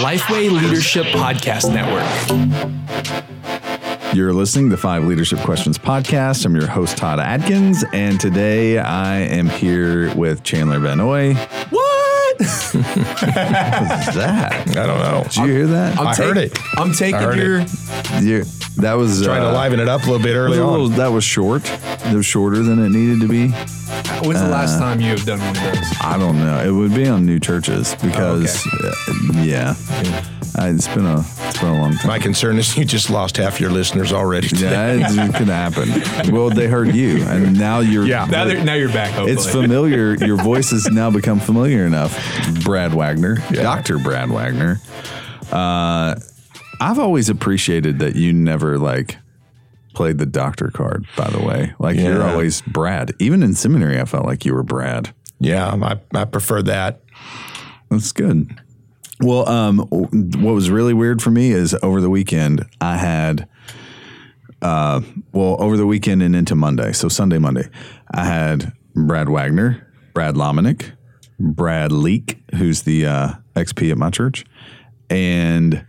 Lifeway Leadership Podcast Network. You're listening to Five Leadership Questions podcast. I'm your host, Todd Adkins, and today I am here with Chandler Vanoy. What? what was that? I don't know. Did you hear that? I'm I take- heard it. I'm taking heard your. You- that was Trying uh, to liven it up a little bit that was early little- on. that was short. It was shorter than it needed to be. When's the Uh, last time you have done one of those? I don't know. It would be on new churches because, uh, yeah, Uh, it's been a it's been a long time. My concern is you just lost half your listeners already. Yeah, it, it could happen. Well, they heard you, and now you're. Yeah. Now, they're- now you're back. Hopefully. It's familiar. Your voice has now become familiar enough. Brad Wagner, Doctor Brad Wagner. Uh, I've always appreciated that you never like played the doctor card. By the way, like you're always Brad. Even in seminary, I felt like you were Brad. Yeah, I, I prefer that. That's good. Well, um, what was really weird for me is over the weekend I had, uh, well, over the weekend and into Monday, so Sunday, Monday, I had Brad Wagner, Brad Lomenick, Brad Leek, who's the uh, XP at my church, and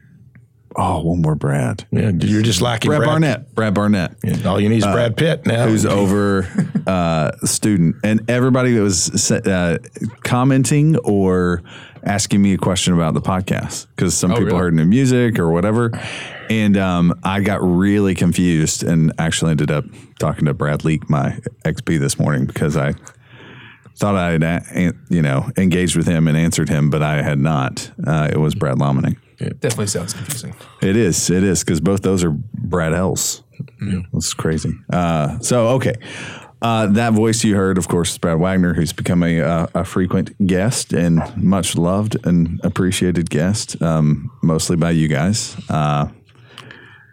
oh, one more Brad, Yeah, you're just lacking Brad, Barnett, Brad Barnett. All you need is Brad Pitt now. who's over uh, student, and everybody that was uh, commenting or asking me a question about the podcast because some people really? heard new music or whatever, and um, I got really confused and actually ended up talking to Brad Leak, my XP, this morning because I thought I had uh, you know engaged with him and answered him, but I had not. Uh, it was Brad Lomenick. Definitely sounds confusing. It is. It is because both those are Brad Ells. That's crazy. Uh, so okay, uh, that voice you heard, of course, is Brad Wagner, who's become a, uh, a frequent guest and much loved and appreciated guest, um, mostly by you guys. Uh,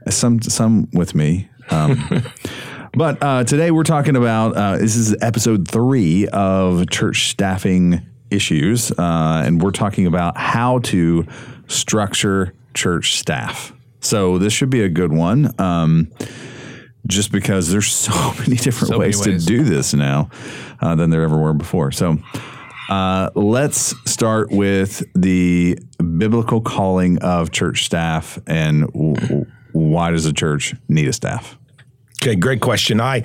some some with me. Um, but uh, today we're talking about uh, this is episode three of church staffing issues, uh, and we're talking about how to structure church staff. So this should be a good one. Um, just because there's so many different So many ways, ways. to do this now uh, than there ever were before. So uh, let's start with the biblical calling of church staff and w- w- why does a church need a staff? Okay, great question. I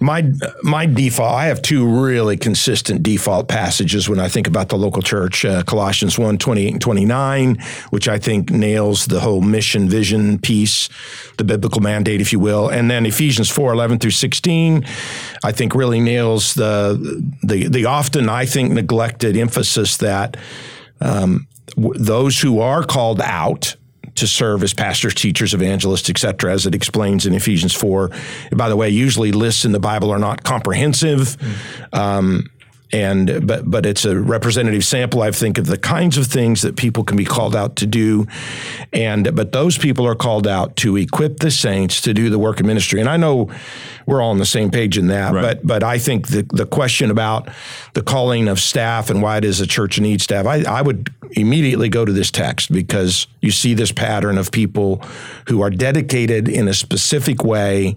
my my default. I have two really consistent default passages when I think about the local church. Uh, Colossians 1, 28 and 29, which I think nails the whole mission vision piece, the biblical mandate, if you will. And then Ephesians 4, 11 through 16, I think really nails the the the often I think neglected emphasis that um, those who are called out to serve as pastors, teachers, evangelists, etc., as it explains in Ephesians 4. By the way, usually lists in the Bible are not comprehensive. Um, and but but it's a representative sample, I think, of the kinds of things that people can be called out to do, and but those people are called out to equip the saints to do the work of ministry. And I know we're all on the same page in that, but but I think the the question about the calling of staff and why does a church need staff, I, I would immediately go to this text because you see this pattern of people who are dedicated in a specific way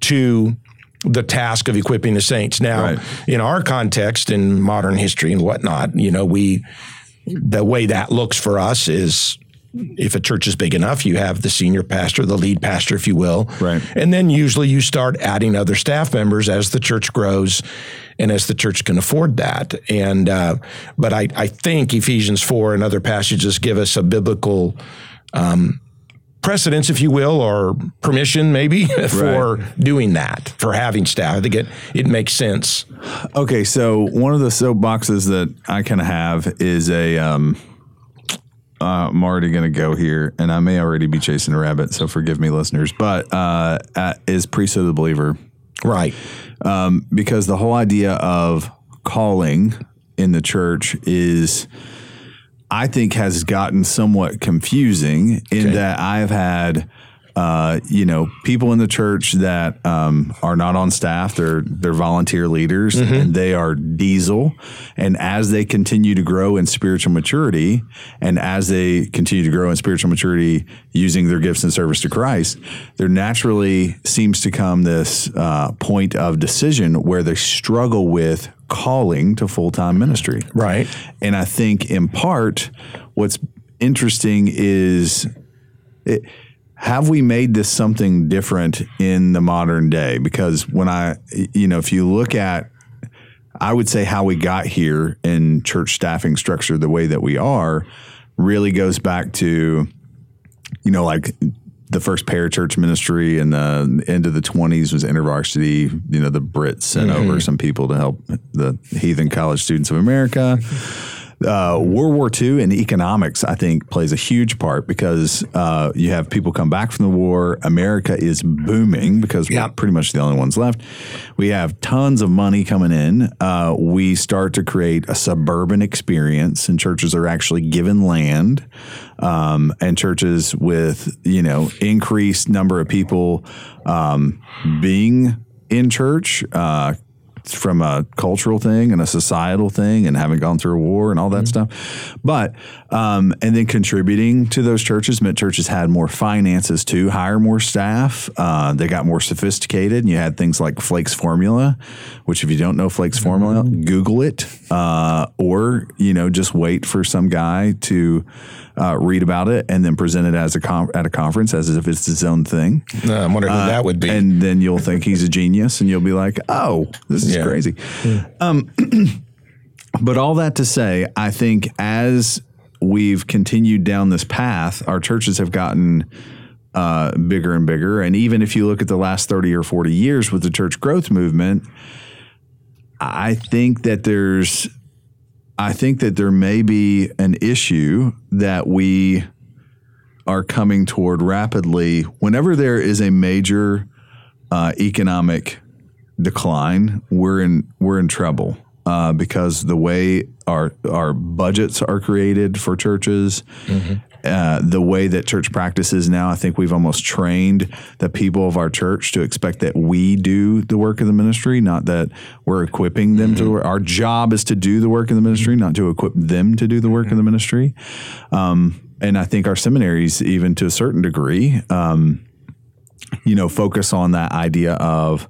to the task of equipping the saints. Now, Right. in our context in modern history and whatnot, you know, we the way that looks for us is if a church is big enough, you have the senior pastor, the lead pastor, if you will. Right. And then usually you start adding other staff members as the church grows and as the church can afford that. And uh, but I, I think Ephesians 4 and other passages give us a biblical um, precedence, if you will, or permission maybe for doing that, for having staff. I think it, it makes sense. Okay, so one of the soapboxes that I kind of have is a. Um, uh, I'm already going to go here, and I may already be chasing a rabbit, so forgive me, listeners. But uh, uh, is priesthood of the believer Right. um, because the whole idea of calling in the church is, I think, has gotten somewhat confusing in Okay. that I've had. Uh, you know, people in the church that um, are not on staff, they're they're volunteer leaders, and they are diesel. And as they continue to grow in spiritual maturity, and as they continue to grow in spiritual maturity using their gifts and service to Christ, there naturally seems to come this uh, point of decision where they struggle with calling to full time ministry. Right. And I think in part, what's interesting is it, have we made this something different in the modern day? Because when I, you know, if you look at, I would say how we got here in church staffing structure the way that we are really goes back to, you know, like the first parachurch ministry in the end of the 20s was InterVarsity. You know, the Brits sent mm-hmm. over some people to help the heathen college students of America. Uh, World War II and economics, I think, plays a huge part because uh, you have people come back from the war. America is booming because Yeah. we're pretty much the only ones left. We have tons of money coming in. Uh, we start to create a suburban experience, and churches are actually given land. Um, and churches with you know increased number of people um, being in church uh, from a cultural thing and a societal thing and having gone through a war and all that mm-hmm. stuff. But, um, and then contributing to those churches meant churches had more finances to hire more staff. Uh, they got more sophisticated and you had things like Flake's Formula, which if you don't know Flake's Formula, Google it uh, or, you know, just wait for some guy to uh, read about it and then present it as a com- at a conference as if it's his own thing. Uh, I wonder who that would be. And then you'll think he's a genius and you'll be like, oh, this is Yeah. crazy. Um, but all that to say, I think as we've continued down this path, our churches have gotten uh, bigger and bigger. And even if you look at the last 30 or 40 years with the church growth movement, I think that there's I think that there may be an issue that we are coming toward rapidly whenever there is a major uh, economic decline, we're in we're in trouble uh, because the way our our budgets are created for churches, uh, the way that church practices now, I think we've almost trained the people of our church to expect that we do the work of the ministry, not that we're equipping them to. Our job is to do the work of the ministry, not to equip them to do the work of the ministry. Um, and I think our seminaries, even to a certain degree, um, you know, focus on that idea of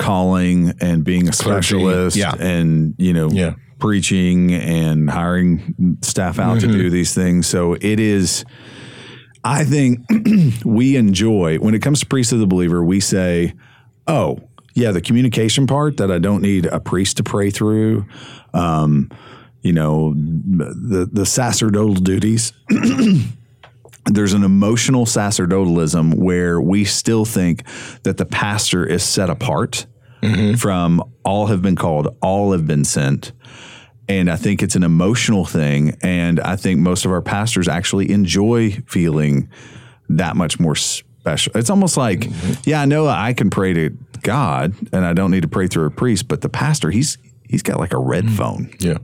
calling and being a specialist yeah. and, you know, Yeah. preaching and hiring staff out to do these things. So it is, I think we enjoy, when it comes to priest of the believer, we say, oh, yeah, the communication part that I don't need a priest to pray through. Um, you know, the the sacerdotal duties. There's an emotional sacerdotalism where we still think that the pastor is set apart Mm-hmm. from all have been called, all have been sent. And I think it's an emotional thing. And I think most of our pastors actually enjoy feeling that much more special. It's almost like, mm-hmm. yeah, I know I can pray to God and I don't need to pray through a priest, but the pastor, he's he's got like a red mm-hmm. phone. yeah.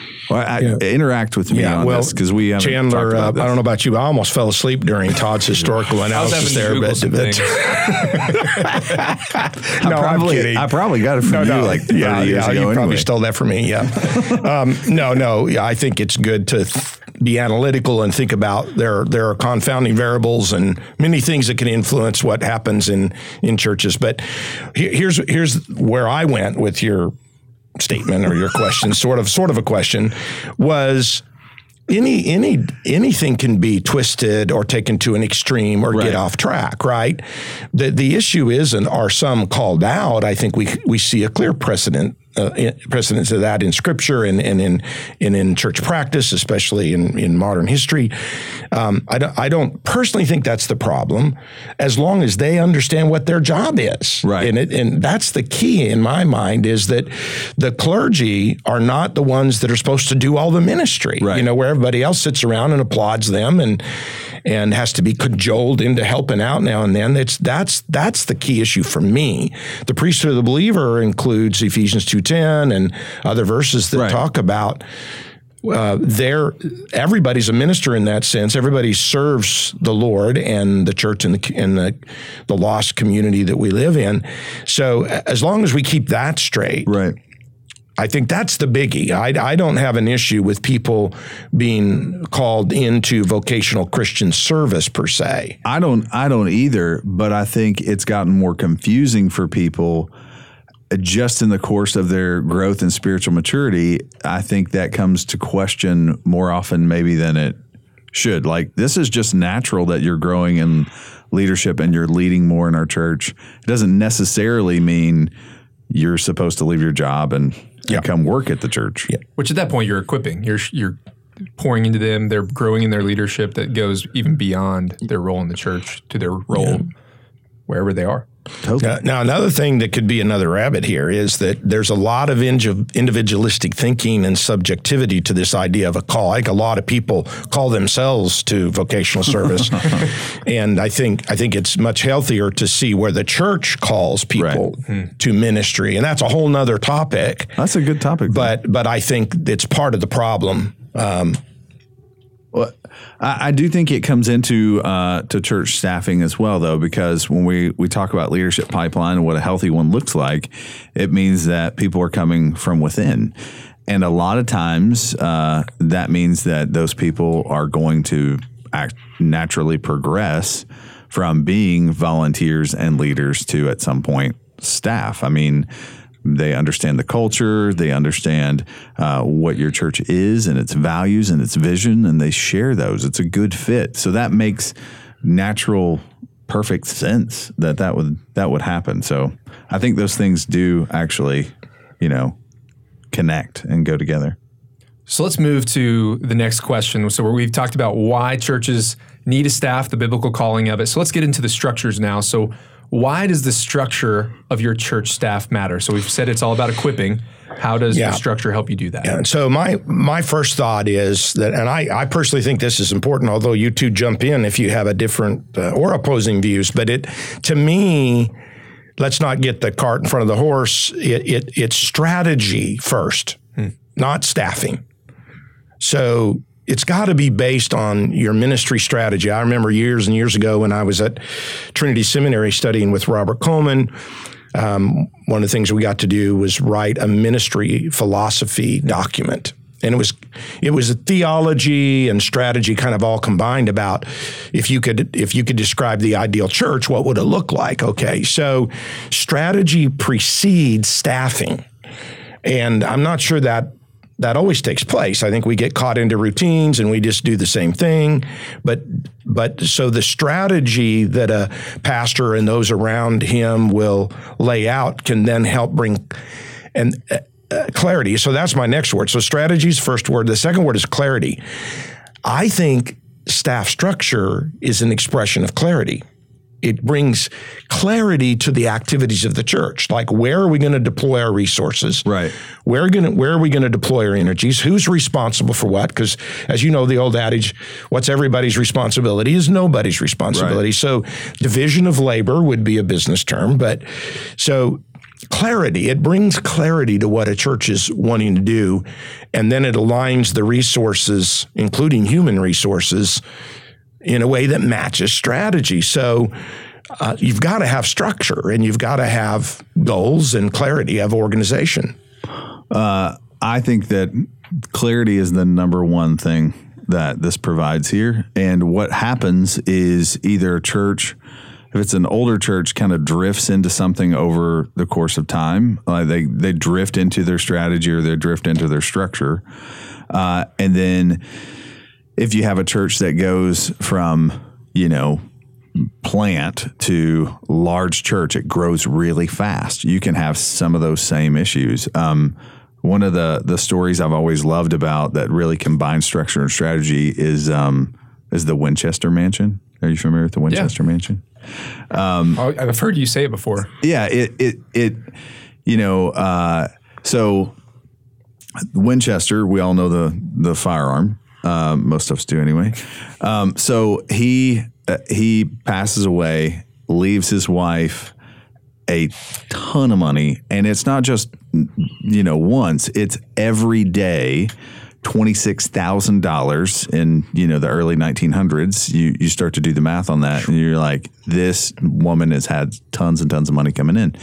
Well, I, interact with me Yeah, on well, this because we Chandler, talked uh, about I don't know about you. I almost fell asleep during Todd's historical analysis having to there, Google but, but things. I no, I'm probably, kidding. I probably got it from you like 30 yeah, years yeah, ago. you probably stole that from me. Yeah. um, no, no. Yeah, I think it's good to th- be analytical and think about there. There are confounding variables and many things that can influence what happens in in churches. But here's here's where I went with your statement or your question, sort of sort of a question, was any any anything can be twisted or taken to an extreme or Right. get off track, right? The the issue is, and are some called out? I think we we see a clear precedent. Uh, precedence of that in scripture and, and in and in church practice, especially in, in modern history. Um, I, don't, I don't personally think that's the problem, as long as they understand what their job is. Right. And it, and that's the key in my mind is that the clergy are not the ones that are supposed to do all the ministry. Right. You know, where everybody else sits around and applauds them and and has to be cajoled into helping out now and then. It's that's that's the key issue for me. The priesthood of the believer includes Ephesians two ten and other verses that Right. talk about uh, there everybody's a minister in that sense everybody serves the lord and the church and the and the, the lost community that we live in so as long as we keep that straight Right. I think that's the biggie. I, I don't have an issue with people being called into vocational Christian service per se. I don't I don't either, but I think it's gotten more confusing for people just in the course of their growth and spiritual maturity, I think that comes to question more often maybe than it should. Like this is just natural that you're growing in leadership and you're leading more in our church. It doesn't necessarily mean you're supposed to leave your job and, Yeah. and come work at the church. Yeah. Which at that point you're equipping. You're you're pouring into them. They're growing in their leadership that goes even beyond their role in the church to their role wherever they are. Now, now, another thing that could be another rabbit here is that there's a lot of individualistic thinking and subjectivity to this idea of a call. I think a lot of people call themselves to vocational service, and I think I think it's much healthier to see where the church calls people to ministry, and that's a whole nother topic. That's a good topic. But but I think it's part of the problem. Um, I, I do think it comes into uh, to church staffing as well, though, because when we, we talk about leadership pipeline and what a healthy one looks like, it means that people are coming from within. And a lot of times uh, that means that those people are going to act naturally progress from being volunteers and leaders to at some point staff. I mean, they understand the culture, they understand uh, what your church is and its values and its vision, and they share those. It's a good fit. So that makes natural, perfect sense that that would that would happen. So I think those things do actually, you know, connect and go together. So let's move to the next question. So we've talked about why churches need a staff, the biblical calling of it. So let's get into the structures now. So why does the structure of your church staff matter? So we've said it's all about equipping. How does Yeah. the structure help you do that? And so my my first thought is that, and I, I personally think this is important. Although you two jump in if you have a different uh, or opposing views, but it to me, let's not get the cart in front of the horse. It, it it's strategy first, not staffing. So it's got to be based on your ministry strategy. I remember years and years ago when I was at Trinity Seminary studying with Robert Coleman. Um, one of the things we got to do was write a ministry philosophy document. And it was it was a theology and strategy kind of all combined about if you could if you could describe the ideal church, what would it look like? Okay, so strategy precedes staffing. And I'm not sure that that always takes place. I think we get caught into routines and we just do the same thing. But but so the strategy that a pastor and those around him will lay out can then help bring and uh, uh, clarity. So that's my next word. So strategy is first word. The second word is clarity. I think staff structure is an expression of clarity. It brings clarity to the activities of the church. Like where are we going to deploy our resources? Right. Where are going to where are we going to deploy our energies? Who's responsible for what? Because as you know, the old adage, "What's everybody's responsibility is nobody's responsibility." Right. So division of labor would be a business term, but so clarity it brings clarity to what a church is wanting to do, and then it aligns the resources, including human resources, in a way that matches strategy. So. Uh, you've got to have structure and you've got to have goals and clarity of organization. I think that clarity is the number one thing that this provides here. And what happens is either a church, if it's an older church, kind of drifts into something over the course of time. Uh, they they drift into their strategy or they drift into their structure, uh, and then if you have a church that goes from you know plant to large church, it grows really fast. You can have some of those same issues. Um, one of the the stories I've always loved about that really combines structure and strategy is um, is the Winchester Mansion. Are you familiar with the Winchester Mansion? Oh, I've heard you say it before. Yeah, it it it you know uh, so Winchester. We all know the the firearm. Um, most of us do anyway. Um, so he uh, he passes away, leaves his wife a ton of money, and it's not just you know once; it's every day. Twenty six thousand dollars in you know the early nineteen hundreds. You you start to do the math on that, and you're like, this woman has had tons and tons of money coming in.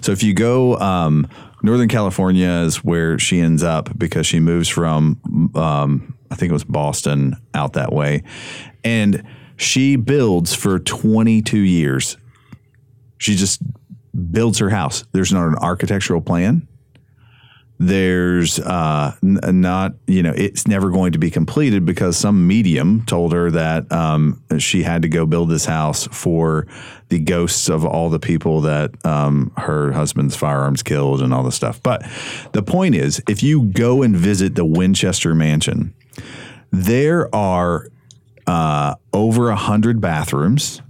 So if you go, um, Northern California is where she ends up because she moves from, um, I think it was Boston out that way, and she builds for twenty two years she just builds her house. There's not an architectural plan. There's uh, n- not, you know, it's never going to be completed because some medium told her that um, she had to go build this house for the ghosts of all the people that um, her husband's firearms killed and all this stuff. But the point is, if you go and visit the Winchester Mansion, there are uh, over a hundred bathrooms.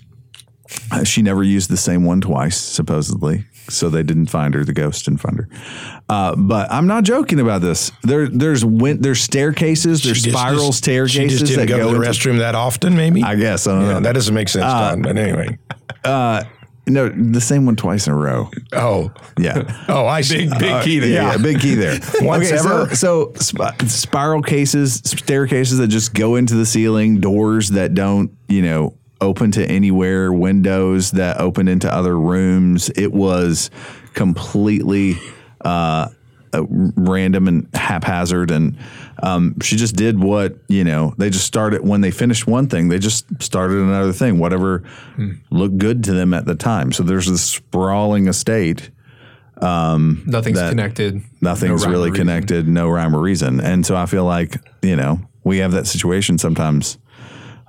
She never used the same one twice, supposedly. So they didn't find her. The ghost didn't find her. Uh, but I'm not joking about this. There, there's win- there's staircases, there's She just- spiral just- staircases She just that didn't go, go to the into- restroom that often, maybe. I guess I don't yeah, know. that doesn't make sense, uh, Don. But anyway, uh, no, the same one twice in a row. oh, Yeah. oh, I see. Big, big uh, key there. Yeah, big key there. Once okay, so, so sp- spiral cases, staircases that just go into the ceiling, doors that don't, you know, open to anywhere, windows that open into other rooms. It was completely uh, random and haphazard, and um, she just did what you know. They just started when they finished one thing, they just started another thing, whatever looked good to them at the time. So there's this sprawling estate Nothing's connected. nothing's No really connected, no rhyme or reason. And so I feel like, you know, we have that situation sometimes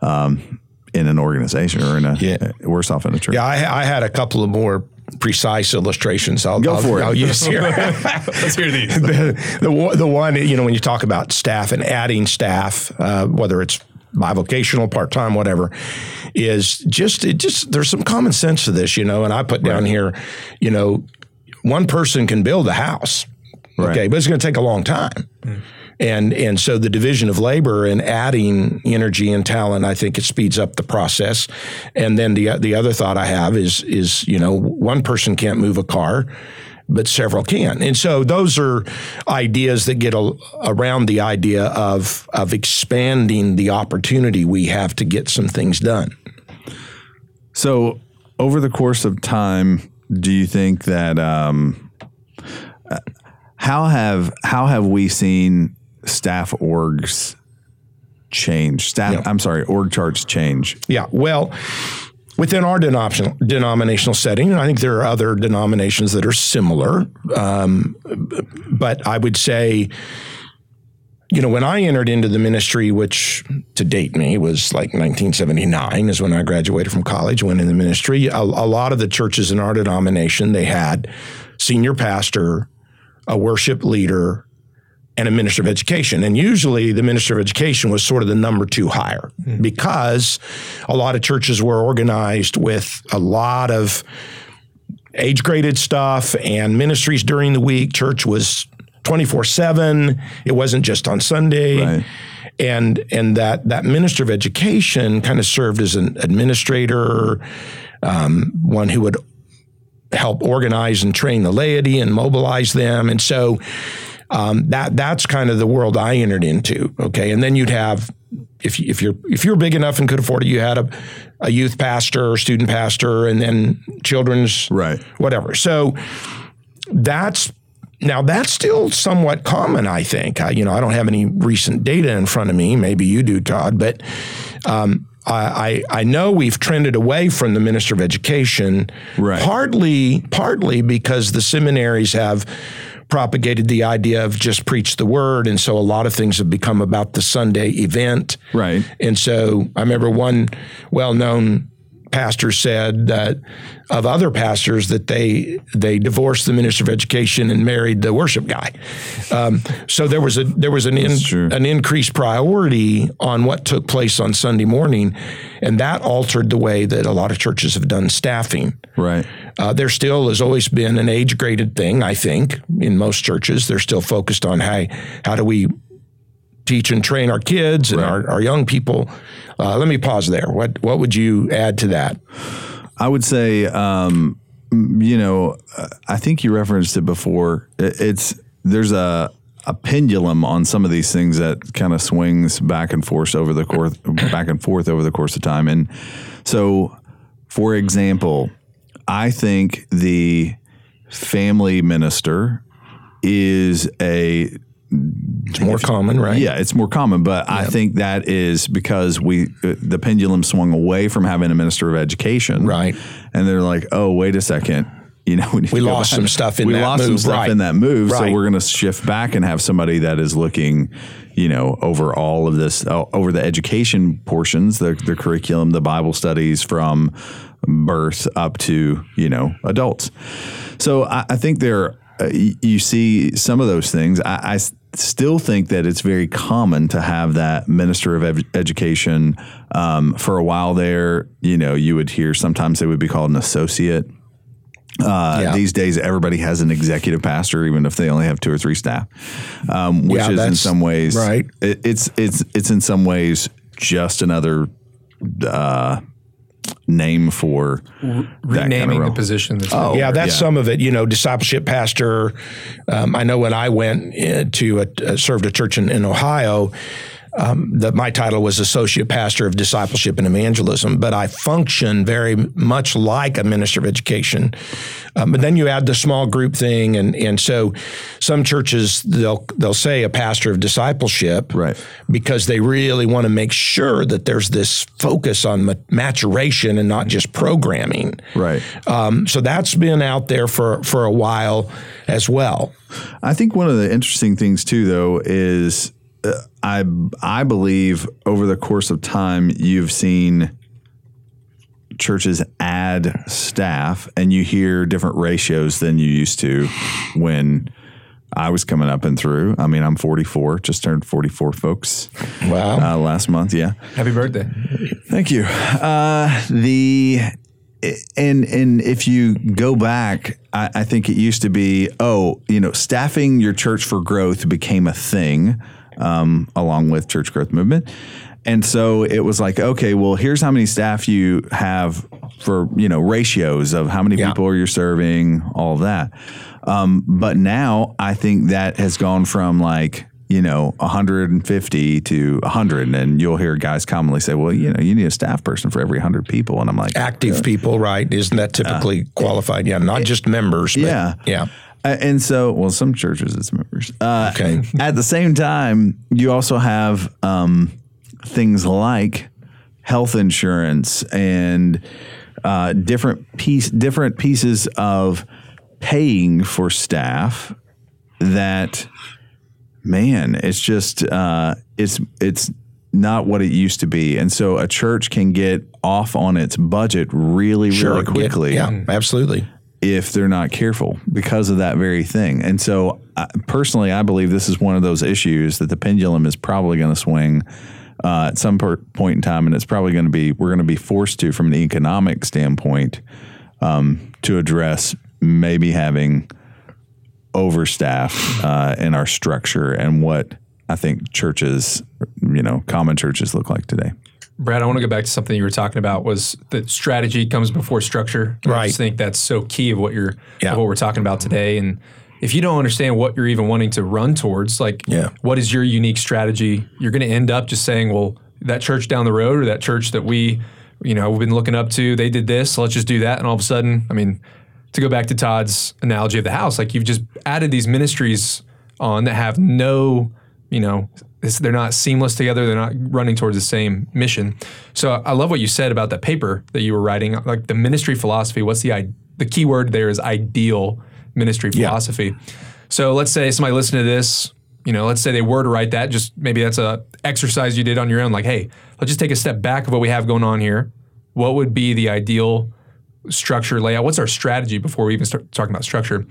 um, in an organization or in a, Yeah. worse off in a church. Yeah, I, I had a couple of more precise illustrations. I'll Go I'll, for it. I'll use here. Let's hear these. the, the one- the one you know when you talk about staff and adding staff, uh, whether it's bivocational, part time, whatever, is just it just there's some common sense to this, you know. And I put down here, you know, one person can build a house, Right. okay, but it's going to take a long time. And and so the division of labor and adding energy and talent, I think it speeds up the process. And then the the other thought I have is is you know one person can't move a car, but several can. And so those are ideas that get a, around the idea of of expanding the opportunity we have to get some things done. So over the course of time, do you think that um, uh, how have how have we seen staff orgs change? Staff, Yeah. I'm sorry, org charts change. Yeah. Well, within our denominational denominational setting, and I think there are other denominations that are similar, um, but I would say, you know, when I entered into the ministry, which to date me was like 1979, is when I graduated from college, went in the ministry. A, a lot of the churches in our denomination they had senior pastor, a worship leader, and a minister of education. And usually the minister of education was sort of the number two hire because a lot of churches were organized with a lot of age graded stuff and ministries during the week. Church was 24 7. It wasn't just on Sunday. Right. And and that that minister of education kind of served as an administrator, um, one who would help organize and train the laity and mobilize them. And so um, that that's kind of the world I entered into. Okay, and then you'd have if if you're if you're big enough and could afford it, you had a, a youth pastor, student pastor, and then children's Right. whatever. So that's now that's still somewhat common, I think. I, you know, I don't have any recent data in front of me. Maybe you do, Todd, but um, I, I I know we've trended away from the minister of education, Right. partly partly because the seminaries have propagated the idea of just preach the word, and so a lot of things have become about the Sunday event. Right. And so I remember one well-known pastor said that of other pastors that they they divorced the minister of education and married the worship guy. Um, so there was a there was an in, an increased priority on what took place on Sunday morning, and that altered the way that a lot of churches have done staffing. Right. Uh, there still has always been an age graded thing, I think, in most churches. They're still focused on how, how do we teach and train our kids and our, our young people. Uh, let me pause there. What, what would you add to that? I would say, um, you know, uh, I think you referenced it before. It's there's a a pendulum on some of these things that kind of swings back and forth over the course back and forth over the course of time. And so, for example, I think the family minister is a It's more common, right? yeah, it's more common, but I think that is because we uh, the pendulum swung away from having a minister of education, Right. And they're like, oh, wait a second, you know, we, We lost some stuff in we that lost some move, stuff right. in that move. So we're going to shift back and have somebody that is looking, you know, over all of this, uh, over the education portions, the, the curriculum, the Bible studies from birth up to, you know, adults. So I, I think there, uh, you see some of those things. I, I still think that it's very common to have that minister of ed- education. Um, for a while there, you know, you would hear sometimes they would be called an associate. Uh, Yeah. These days, everybody has an executive pastor, even if they only have two or three staff, um, which Yeah, is in some ways right. It, it's it's it's in some ways just another uh, name for that kind of renaming the position. That's Oh, yeah, that's yeah. some of it. You know, discipleship pastor. Um, I know when I went uh, to a, uh, served a church in, in Ohio, um, that my title was associate pastor of discipleship and evangelism, but I function very much like a minister of education. Um, but then you add the small group thing, and and so some churches they'll they'll say a pastor of discipleship, Right. because they really want to make sure that there's this focus on ma- maturation and not just programming. Right. Um, so that's been out there for for a while as well. I think one of the interesting things too, though, is I I believe over the course of time you've seen churches add staff, and you hear different ratios than you used to when. I was coming up and through. I mean, I'm 44, just turned 44, folks. Wow. Uh, last month, yeah. Happy birthday. Thank you. Uh, the and and if you go back, I, I think it used to be oh, you know, staffing your church for growth became a thing, um, along with church growth movement, and so it was like okay, well, here's how many staff you have for you know ratios of how many Yeah. people you're serving, all of that. Um, but now I think that has gone from like you know 150 to 100 and you'll hear guys commonly say well you know you need a staff person for every 100 people and i'm like Active people, right? Isn't that typically qualified? Yeah, not just members. But yeah yeah. Uh, and so well some churches it's members uh, Okay. at the same time you also have um, things like health insurance and uh, different piece different pieces of paying for staff that man it's just uh, it's it's not what it used to be and so a church can get off on its budget really really quickly Yeah, absolutely. If they're not careful because of that very thing. And so, I, personally, I believe this is one of those issues that the pendulum is probably going to swing uh, at some per- point in time, and it's probably going to be we're going to be forced to, from an economic standpoint, um, to address maybe having overstaff uh, in our structure and what I think churches, you know, common churches look like today. Brad, I want to go back to something you were talking about was that strategy comes before structure. I Right. just think that's so key of what you're Yeah. of what we're talking about today. And if you don't understand what you're even wanting to run towards, like Yeah. what is your unique strategy, you're going to end up just saying, well, that church down the road or that church that we, you know, we've been looking up to, they did this, so let's just do that. And all of a sudden, I mean, to go back to Todd's analogy of the house, like you've just added these ministries on that have no, you know, it's, they're not seamless together. They're not running towards the same mission. So I love what you said about that paper that you were writing, like the ministry philosophy. What's the the key word there is ideal ministry philosophy. So let's say somebody listened to this, you know, let's say they were to write that. Just maybe that's a exercise you did on your own. Like, hey, let's just take a step back of what we have going on here. What would be the ideal structure layout? What's our strategy before we even start talking about structure?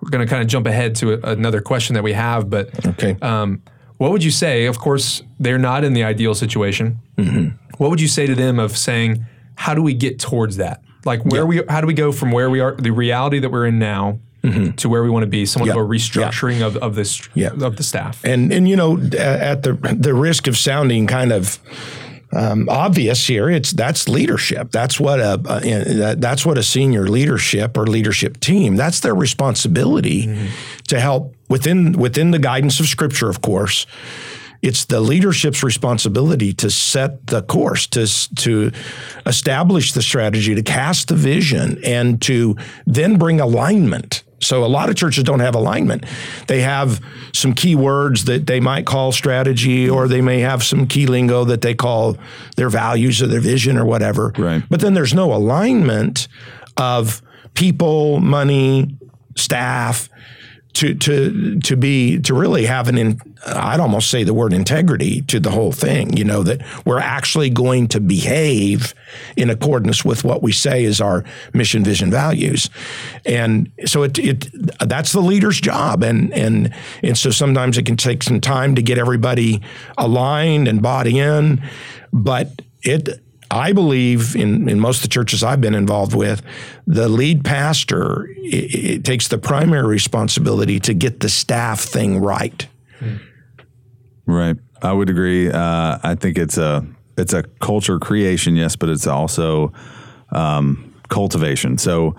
We're going to kind of jump ahead to a, another question that we have, but Okay. um, what would you say? Of course, they're not in the ideal situation. Mm-hmm. What would you say to them of saying, how do we get towards that? Like where we, how do we go from where we are, the reality that we're in now, mm-hmm. to where we want to be? Somewhat of a restructuring of, of this Yeah. of the staff. And and you know, at the the risk of sounding kind of um, obvious here, it's that's leadership. That's what a, a that's what a senior leadership or leadership team. That's their responsibility mm-hmm. to help within within the guidance of Scripture, of course. It's the leadership's responsibility to set the course, to to establish the strategy, to cast the vision, and to then bring alignment. So a lot of churches don't have alignment. They have some key words that they might call strategy, or they may have some key lingo that they call their values or their vision or whatever. Right. But then there's no alignment of people, money, staff to to to be to really have an in, I'd almost say the word integrity to the whole thing. You know that we're actually going to behave in accordance with what we say is our mission, vision, values, and so it it that's the leader's job. And and and so sometimes it can take some time to get everybody aligned and bought in, but it I believe in, in most of the churches I've been involved with, the lead pastor it, it takes the primary responsibility to get the staff thing right. Right. I would agree. Uh, I think it's a it's a culture creation, yes, but it's also um, cultivation. So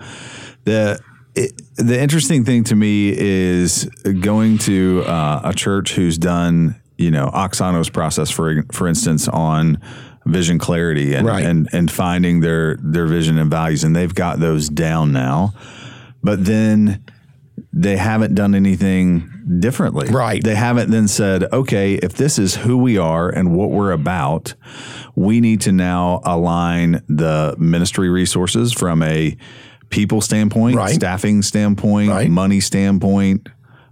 the it, the interesting thing to me is going to uh, a church who's done you know Auxano's process for for instance on vision clarity and, Right. and and finding their their vision and values and they've got those down now but then they haven't done anything differently Right. they haven't then said okay if this is who we are and what we're about we need to now align the ministry resources from a people standpoint Right. staffing standpoint Right. money standpoint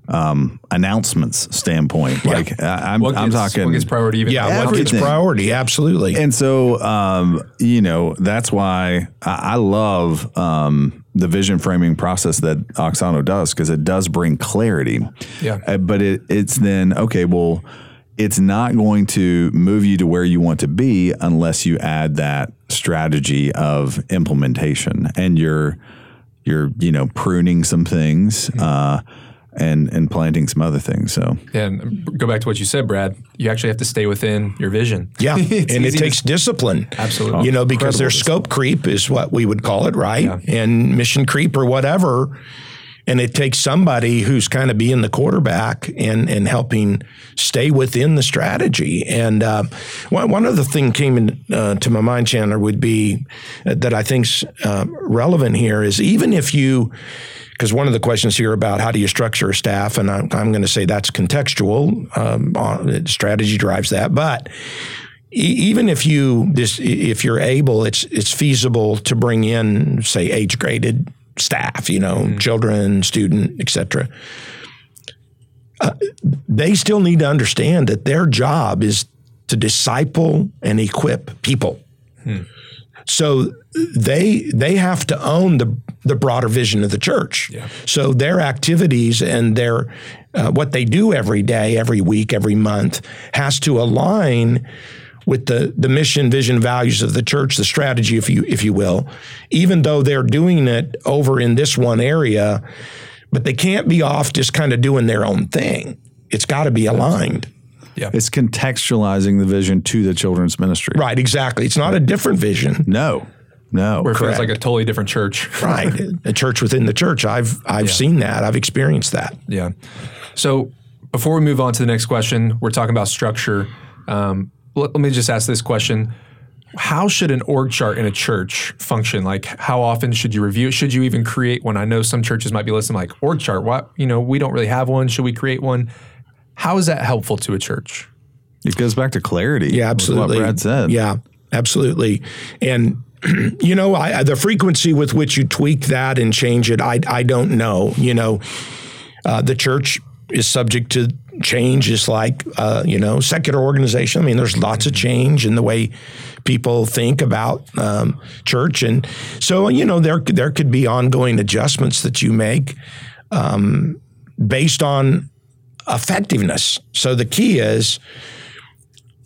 um, announcements standpoint like I, I'm, What I'm talking what gets priority even? Yeah, what gets priority? Absolutely. and so, um, you know, that's why I, I love um, the vision framing process that Auxano does because it does bring clarity. Yeah. Uh, but it, it's then, okay, well, it's not going to move you to where you want to be unless you add that strategy of implementation and you're, you're, you know, pruning some things. Uh, and, and planting some other things. So And go back to what you said, Brad. You actually have to stay within your vision. Yeah, and it easy to- takes discipline. Absolutely. You know, because Incredible there's scope creep is what we would call it, right? And mission creep or whatever. And it takes somebody who's kind of being the quarterback and and helping stay within the strategy. And uh, one, one other thing came in, uh, to my mind, Chandler, would be uh, that I think's uh, relevant here is even if you because one of the questions here about how do you structure a staff, and I'm, I'm going to say that's contextual. Um, strategy drives that, but even if you this if you're able, it's it's feasible to bring in say age graded staff, you know, children, student, etc. Uh, they still need to understand that their job is to disciple and equip people. So they they have to own the the broader vision of the church. So their activities and their uh, what they do every day, every week, every month has to align with the the mission, vision, values of the church, the strategy, if you if you will. Even though they're doing it over in this one area, but they can't be off just kind of doing their own thing. It's got to be aligned. Yeah. it's contextualizing the vision to the children's ministry. Right, exactly. It's not a different vision. No, no. Where it feels like a totally different church. Right. a church within the church. I've I've seen that. I've experienced that. Yeah. So before we move on to the next question, we're talking about structure. Um, let, let me just ask this question. How should an org chart in a church function? Like, how often should you review it? Should you even create one? I know some churches might be listening, like org chart. What you know, we don't really have one. Should we create one? How is that helpful to a church? It goes back to clarity. Yeah, absolutely. What Brad said. Yeah, absolutely. And you know, I, the frequency with which you tweak that and change it, I I don't know. You know, uh, the church is subject to change, just like uh, you know, secular organization. I mean, there's lots of change in the way people think about um, church, and so you know, there there could be ongoing adjustments that you make um, based on effectiveness. So the key is.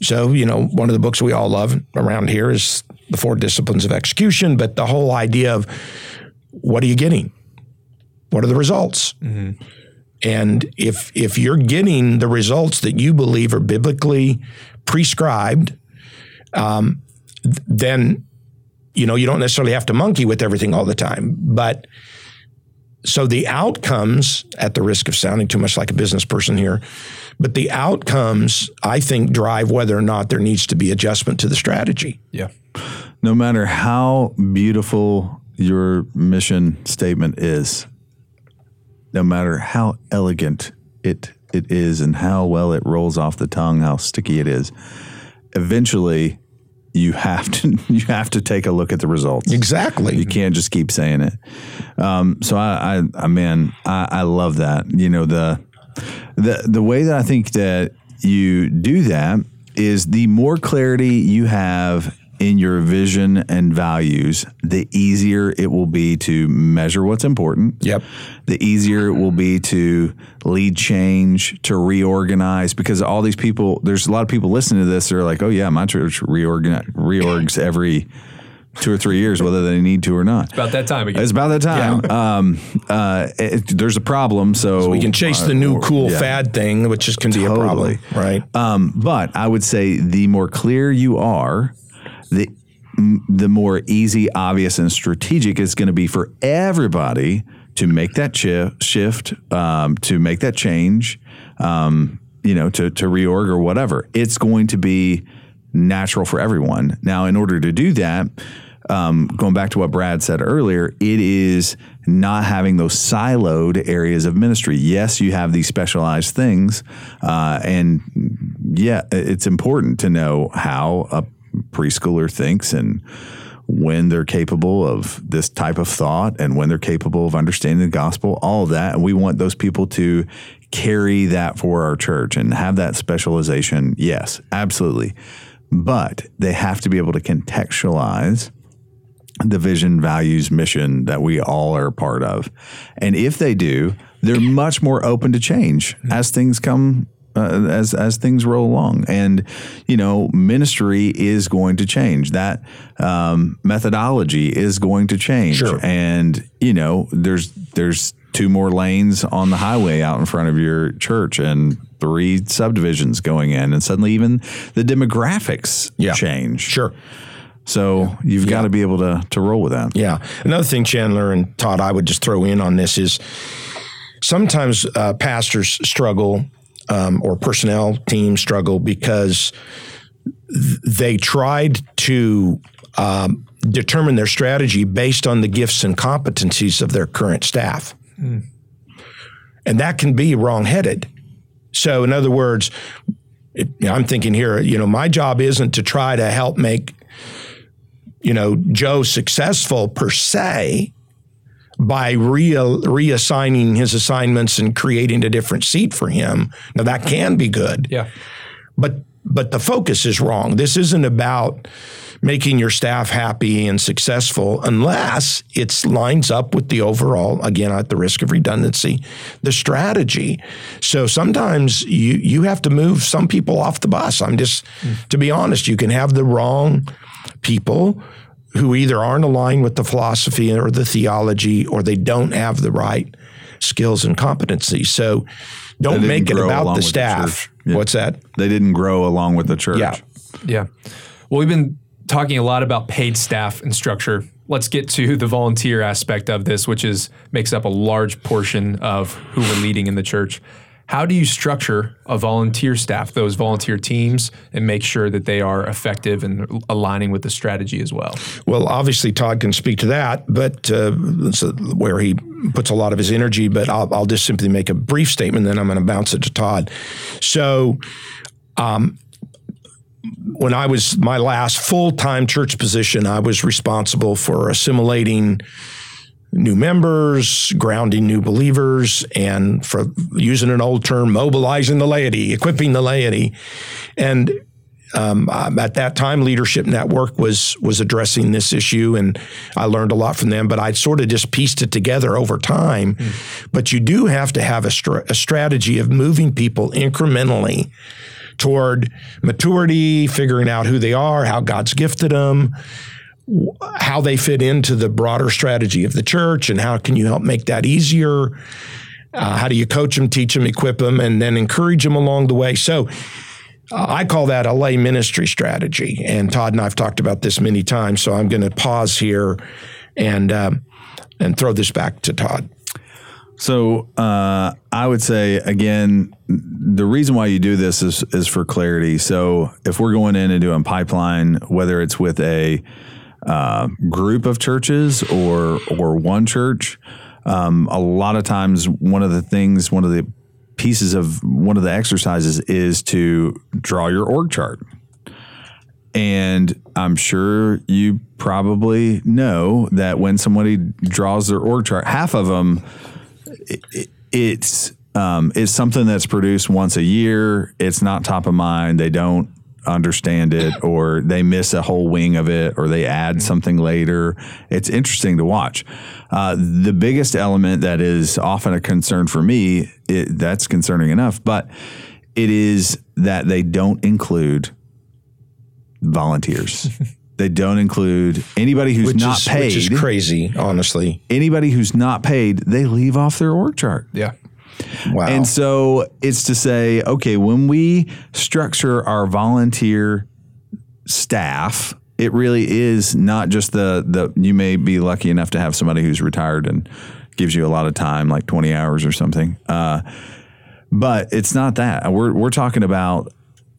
So, you know, one of the books we all love around here is The Four Disciplines of Execution, but the whole idea of what are you getting? What are the results? And if if you're getting the results that you believe are biblically prescribed, um, th- then you know you don't necessarily have to monkey with everything all the time. But so the outcomes, at the risk of sounding too much like a business person here, but the outcomes I think drive whether or not there needs to be adjustment to the strategy. Yeah. No matter how beautiful your mission statement is, no matter how elegant it it is and how well it rolls off the tongue, how sticky it is, eventually you have to you have to take a look at the results. Exactly. You can't just keep saying it. Um, so I, I, I man, I, I love that. You know the the the way that I think that you do that is the more clarity you have in your vision and values, the easier it will be to measure what's important. Yep. The easier it will be to lead change, to reorganize, because all these people, there's a lot of people listening to this. They're like, oh, yeah, my church reorgan- reorgs every two or three years, whether they need to or not. It's about that time again. It's about that time. Um, uh, it, there's a problem, so, we can chase uh, the new or- cool yeah. fad thing, which is can be a problem, right? Um, but I would say the more clear you are, the the more easy, obvious, and strategic it's going to be for everybody to make that chi- shift, um, to make that change, um, you know, to to reorg or whatever. It's going to be natural for everyone. Now, in order to do that. Um, going back to what Brad said earlier, it is not having those siloed areas of ministry. Yes, you have these specialized things, uh, and yeah, it's important to know how a preschooler thinks and when they're capable of this type of thought and when they're capable of understanding the gospel, all of that. And we want those people to carry that for our church and have that specialization. Yes, absolutely. But they have to be able to contextualize the vision, values, mission that we all are part of. And if they do, they're much more open to change as things come. Uh, as as things roll along, and you know, ministry is going to change. That um, methodology is going to change, Sure. and you know, there's there's two more lanes on the highway out in front of your church, and three subdivisions going in, and suddenly even the demographics Yeah. change. Sure. So you've got to be able to to roll with that. Yeah. Another thing, Chandler and Todd, I would just throw in on this is sometimes uh, pastors struggle um, or personnel team struggle because th- they tried to um, determine their strategy based on the gifts and competencies of their current staff. And that can be wrongheaded. So, in other words, it, I'm thinking here, you know, my job isn't to try to help make you know, Joe successful per se by re- reassigning his assignments and creating a different seat for him. Now that can be good, yeah. but but the focus is wrong. This isn't about making your staff happy and successful unless it lines up with the overall again at the risk of redundancy the strategy so sometimes you you have to move some people off the bus i'm just to be honest you can have the wrong people who either aren't aligned with the philosophy or the theology or they don't have the right skills and competencies so don't make it about the with the staff. Yeah. what's that They didn't grow along with the church. Yeah. Yeah. Well, we've been talking a lot about paid staff and structure. Let's get to the volunteer aspect of this, which is makes up a large portion of who we're leading in the church. How do you structure a volunteer staff, those volunteer teams, and make sure that they are effective and aligning with the strategy as well? Well, obviously Todd can speak to that, but uh, where he puts a lot of his energy. But I'll, I'll just simply make a brief statement, then I'm going to bounce it to Todd. So, um, when I was my last full time church position, I was responsible for assimilating new members, grounding new believers, and for using an old term, mobilizing the laity, equipping the laity, and um, at that time, Leadership Network was was addressing this issue, and I learned a lot from them. But I sort of just pieced it together over time. But you do have to have a, str- a strategy of moving people incrementally toward maturity, figuring out who they are, how God's gifted them, how they fit into the broader strategy of the church, and how can you help make that easier. Uh, how do you coach them, teach them, equip them, and then encourage them along the way? So. Uh, I call that a lay ministry strategy. And Todd and I've talked about this many times. So I'm going to pause here and um, and throw this back to Todd. So uh, I would say again, the reason why you do this is is for clarity. So if we're going in and doing pipeline, whether it's with a uh, group of churches or or one church, um, a lot of times one of the things, one of the pieces of one of the exercises is to draw your org chart. And I'm sure you probably know that when somebody draws their org chart, half of them, it, it's um, it's something that's produced once a year. It's not top of mind. They don't understand it, or they miss a whole wing of it, or they add something later. It's interesting to watch. Uh, the biggest element that is often a concern for me, it, that's concerning enough, but it is that they don't include volunteers. they don't include anybody who's which not is, paid. which is crazy, honestly. Anybody who's not paid, they leave off their org chart. Yeah. Wow. And so it's to say, okay, when we structure our volunteer staff, it really is not just the the you may be lucky enough to have somebody who's retired and gives you a lot of time, like twenty hours or something. Uh, but it's not that. We're we're talking about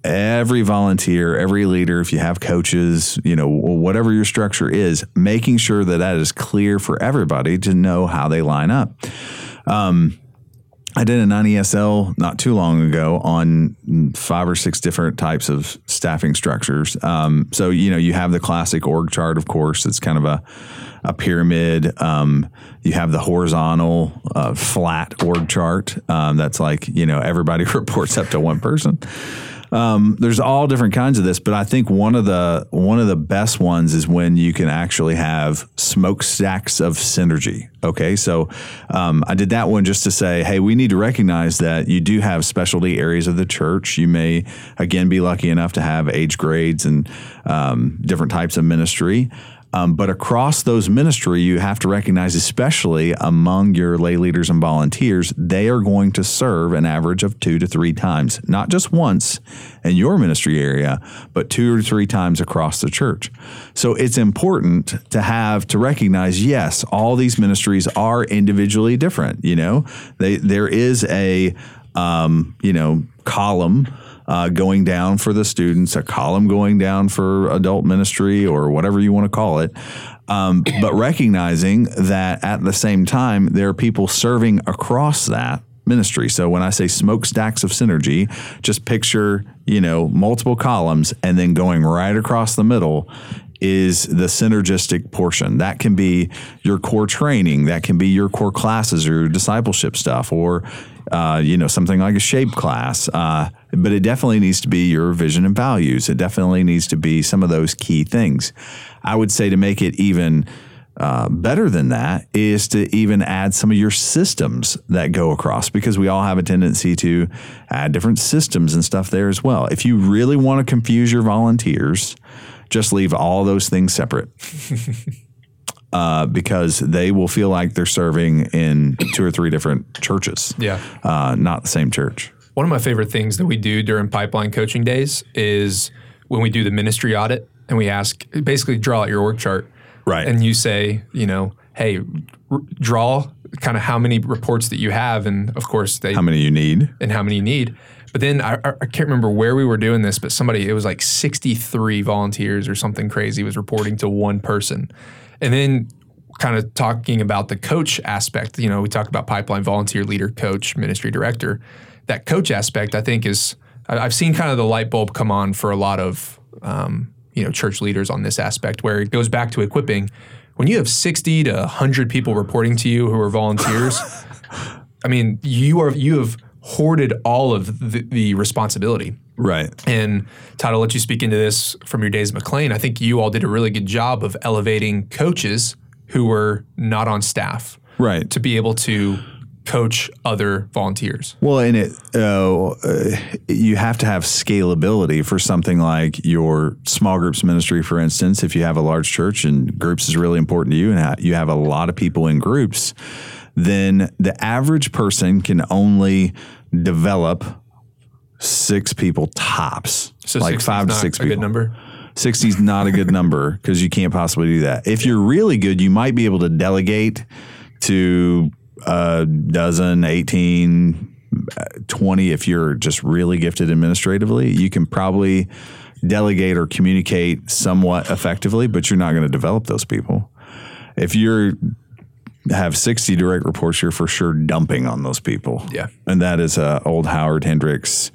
every volunteer, every leader, if you have coaches, you know, whatever your structure is, making sure that that is clear for everybody to know how they line up. Um, I did a 9ESL not too long ago on five or six different types of staffing structures. Um, so, you know, you have the classic org chart, of course, it's kind of a, a pyramid. Um, you have the horizontal uh, flat org chart. Um, that's like, you know, everybody reports up to one person. Um, there's all different kinds of this, but I think one of the one of the best ones is when you can actually have smokestacks of synergy. Okay, so um, I did that one just to say, hey, we need to recognize that you do have specialty areas of the church. You may again be lucky enough to have age grades and um, different types of ministry. Um, but across those ministry, you have to recognize, especially among your lay leaders and volunteers, they are going to serve an average of two to three times, not just once in your ministry area, but two or three times across the church. So it's important to have to recognize, yes, all these ministries are individually different. You know, they there is a um, you know column uh, going down for the students, a column going down for adult ministry or whatever you want to call it. Um, but recognizing that at the same time, there are people serving across that ministry. So when I say smokestacks of synergy, just picture, you know, multiple columns and then going right across the middle is the synergistic portion. That can be your core training, that can be your core classes or discipleship stuff, or uh, you know something like a shape class. Uh, but it definitely needs to be your vision and values. It definitely needs to be some of those key things. I would say to make it even uh, better than that is to even add some of your systems that go across because we all have a tendency to add different systems and stuff there as well. If you really want to confuse your volunteers, just leave all those things separate. Uh, because they will feel like they're serving in two or three different churches. Yeah. Uh, not the same church. One of my favorite things that we do during pipeline coaching days is when we do the ministry audit and we ask, basically draw out your org chart. Right. And you say, you know, hey, r- draw kind of how many reports that you have. And of course, they, How many you need? and how many you need. But then I, I can't remember where we were doing this, but somebody, it was like 63 volunteers or something crazy was reporting to one person. And then kind of talking about the coach aspect, you know, we talk about pipeline volunteer leader, coach, ministry director. That coach aspect, I think, is I've seen kind of the light bulb come on for a lot of um, you know church leaders on this aspect, where it goes back to equipping. When you have 60 to 100 people reporting to you who are volunteers, I mean, you are you have hoarded all of the, the responsibility. Right. And Todd, I'll let you speak into this from your days at McLean. I think you all did a really good job of elevating coaches who were not on staff Right. to be able to coach other volunteers. Well, and it uh, uh, you have to have scalability for something like your small groups ministry, for instance. If you have a large church and groups is really important to you, and you have a lot of people in groups, then the average person can only develop six people tops, So like five to six a people. good number. 60 is not a good number because you can't possibly do that. If you're really good, you might be able to delegate to a dozen, 18, uh, 20. If you're just really gifted administratively, you can probably delegate or communicate somewhat effectively, but you're not going to develop those people. If you're have 60 direct reports, you're for sure dumping on those people. Yeah. And that is a old Howard Hendricks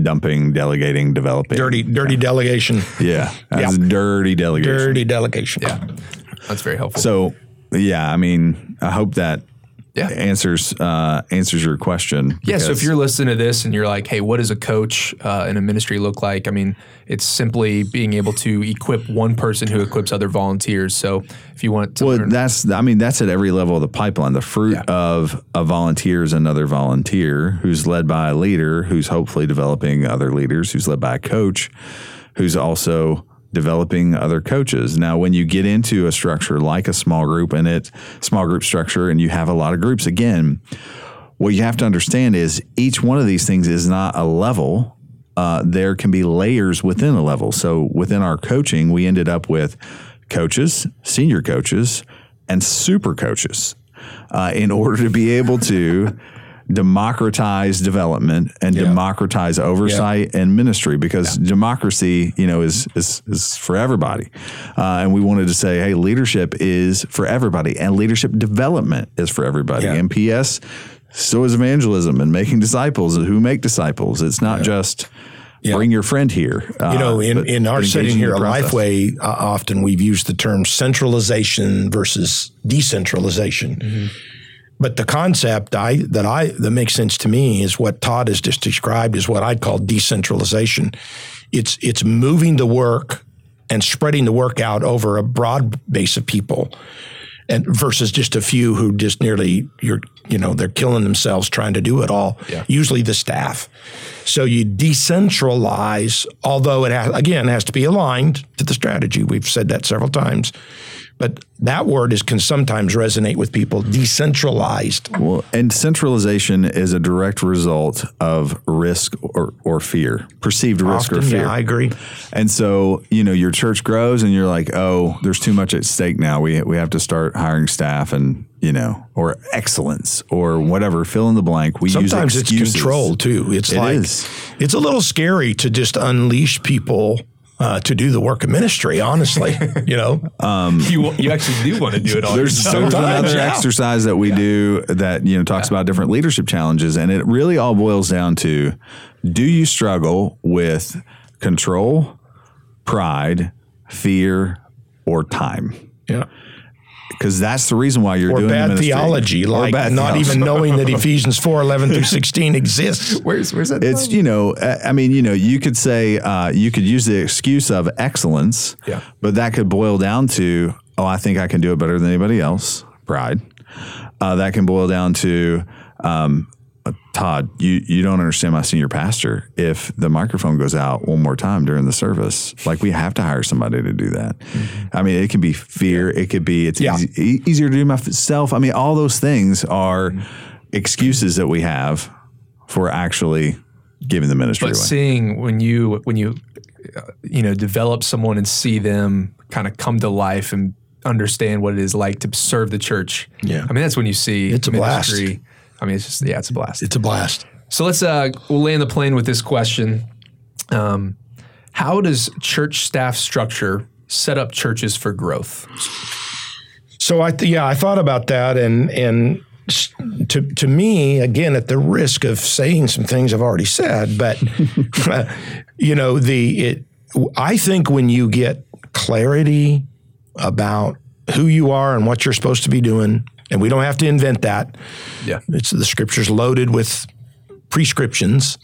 dumping, delegating, developing. Dirty, dirty delegation. Yeah, that's Yeah. dirty delegation. Dirty delegation. Yeah, that's very helpful. So yeah, I mean, I hope that Yeah. answers uh, answers your question. Yeah, so if you're listening to this and you're like, hey, what does a coach uh, in a ministry look like? I mean, it's simply being able to equip one person who equips other volunteers. So if you want to Well, learn, that's I mean that's at every level of the pipeline. The fruit Yeah. of a volunteer is another volunteer who's led by a leader who's hopefully developing other leaders, who's led by a coach, who's also developing other coaches. Now, when you get into a structure like a small group and it small group structure and you have a lot of groups again, what you have to understand is each one of these things is not a level. Uh, there can be layers within a level. So within our coaching, we ended up with coaches, senior coaches, and super coaches uh, in order to be able to democratize development and democratize oversight and ministry because democracy you know is is, is for everybody uh, and we wanted to say hey leadership is for everybody and leadership development is for everybody Yeah. and ps so is evangelism and making disciples who make disciples it's not just bring your friend here uh, You know, in, in our but setting engaging here the at process. Lifeway, uh, often we've used the term centralization versus decentralization. Mm-hmm. But the concept I that I that makes sense to me is what Todd has just described is what I'd call decentralization. It's it's moving the work and spreading the work out over a broad base of people and versus just a few who just nearly you're you know they're killing themselves trying to do it all usually the staff. So you decentralize although it has, again has to be aligned to the strategy. We've said that several times but that word is can sometimes resonate with people decentralized Well, and centralization is a direct result of risk or, or fear, perceived risk or fear. yeah i agree And so, you know, your church grows and you're like, oh, there's too much at stake now. We, we have to start hiring staff and, you know, or excellence or whatever, fill in the blank. We sometimes use it's control too it's It like is. it's a little scary to just unleash people uh, to do the work of ministry honestly you know you you actually do want to do it all. There's, there's another yeah. exercise that we do that you know talks about different leadership challenges, and it really all boils down to: Do you struggle with control, pride, fear, or time? yeah Because that's the reason why you're or doing the bad ministry. theology, Or like bad not theology. even knowing that Ephesians 4 11 through 16 exists. Where's where's that? It's you know, I I mean, you know, you could say uh, you could use the excuse of excellence, Yeah. but that could boil down to, oh, I think I can do it better than anybody else, pride. Uh, that can boil down to, um, Todd, you you don't understand my senior pastor. If the microphone goes out one more time during the service, like we have to hire somebody to do that. I mean, it can be fear. It could be it's Yeah. easy, e- easier to do myself. I mean, all those things are excuses that we have for actually giving the ministry But away. seeing when you when you uh, you know develop someone and see them kind of come to life and understand what it is like to serve the church. Yeah. I mean that's when you see It's a blast. I mean, it's just yeah, it's a blast. It's a blast. So let's uh, we'll land the plane with this question: um, How does church staff structure set up churches for growth? So I th- yeah, I thought about that, and and to to me, again, at the risk of saying some things I've already said, but you know, the it. I think when you get clarity about who you are and what you're supposed to be doing, and we don't have to invent that. Yeah. It's the scriptures loaded with prescriptions.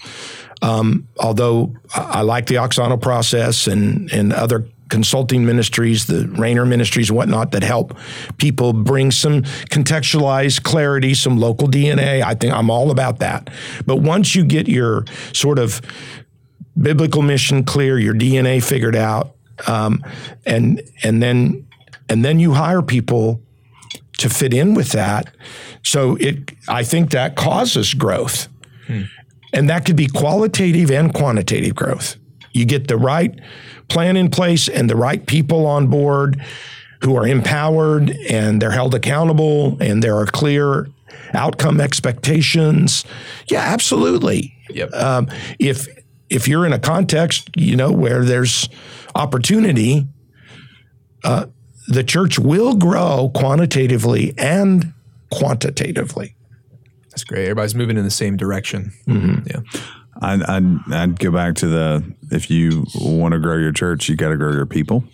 Um, although I, I like the Auxano process and and other consulting ministries, the Rainer ministries and whatnot that help people bring some contextualized clarity, some local DNA. I think I'm all about that. But once you get your sort of biblical mission clear, your DNA figured out, um, and and then and then you hire people to fit in with that. So it, I think that causes growth, and that could be qualitative and quantitative growth. You get the right plan in place and the right people on board who are empowered and they're held accountable and there are clear outcome expectations. Yeah, absolutely. Yep. Um, if if you're in a context, you know, where there's opportunity, uh, the church will grow quantitatively and quantitatively. That's great. Everybody's moving in the same direction. Mm-hmm. Yeah. I'd, I'd, I'd go back to the if you want to grow your church, you got to grow your people.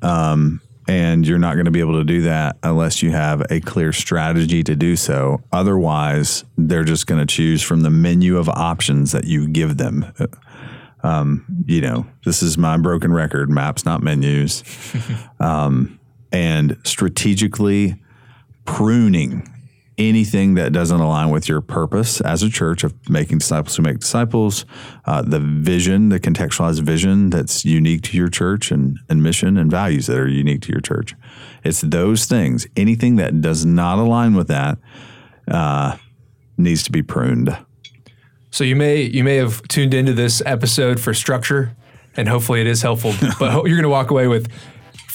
Um, and you're not going to be able to do that unless you have a clear strategy to do so. Otherwise, they're just going to choose from the menu of options that you give them. Um, you know, this is my broken record maps, not menus. um, and strategically pruning anything that doesn't align with your purpose as a church of making disciples who make disciples, uh, the vision, the contextualized vision that's unique to your church and, and mission and values that are unique to your church. It's those things. Anything that does not align with that uh, needs to be pruned. So you may you may have tuned into this episode for structure, and hopefully it is helpful. but you're going to walk away with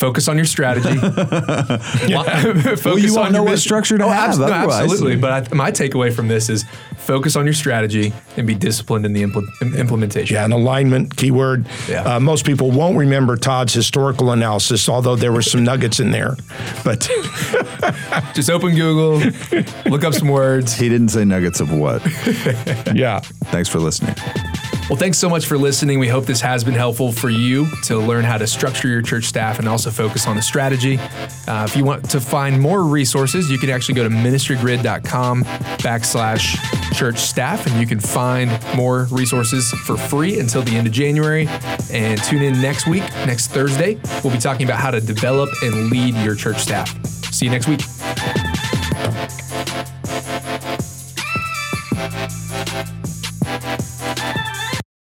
focus on your strategy. focus well, you won't know what structure to Oh, have. abs- no, absolutely. But I, my takeaway from this is focus on your strategy and be disciplined in the impl- implementation. Yeah, an alignment keyword. Yeah. Uh, most people won't remember Todd's historical analysis, although there were some nuggets in there. But Just open Google, look up some words. He didn't say nuggets of what. yeah, Thanks for listening. Well, thanks so much for listening. We hope this has been helpful for you to learn how to structure your church staff and also focus on the strategy. Uh, if you want to find more resources, you can actually go to ministrygrid.com backslash church staff and you can find more resources for free until the end of January. And tune in next week, next Thursday. We'll be talking about how to develop and lead your church staff. See you next week.